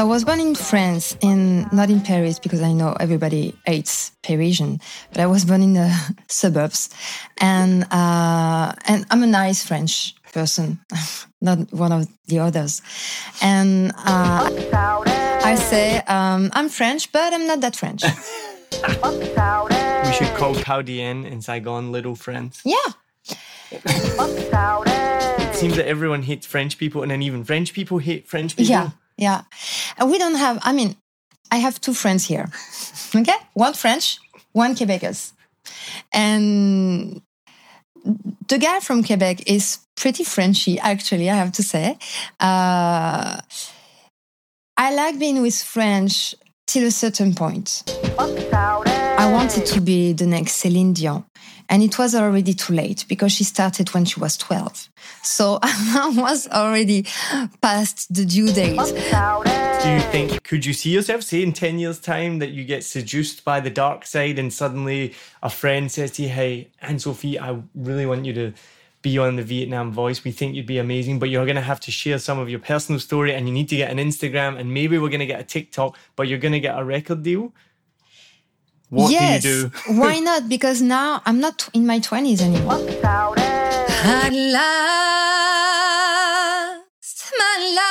So I was born in France, in not in Paris because I know everybody hates Parisian, but I was born in the suburbs, and uh, and I'm a nice French person, not one of the others, and uh, I say um, I'm French, but I'm not that French. bắp xào đây We should call Caudien in Saigon little friends. yeah, bắp xào đây It seems that everyone hates French people, and then even French people hate French people. yeah, yeah. We don't have. I mean, I have two friends here. Okay, one French, one Quebecers, and the guy from Quebec is pretty Frenchy, actually. I have to say. Uh, I like being with French till a certain point. bắp xào đây I wanted to be the next Celine Dion. And it was already too late because she started when she was 12. So I was already past the due date. Do you think, could you see yourself, say in 10 years' time, that you get seduced by the dark side and suddenly a friend says to you, Hey, Anne Sophie, I really want you to be on the Vietnam Voice. We think you'd be amazing, but you're going to have to share some of your personal story and you need to get an Instagram and maybe we're going to get a TikTok, but you're going to get a record deal? What yes. do you do? Why not? Because now I'm not in my 20s anymore. bắp xào đây At last, my love.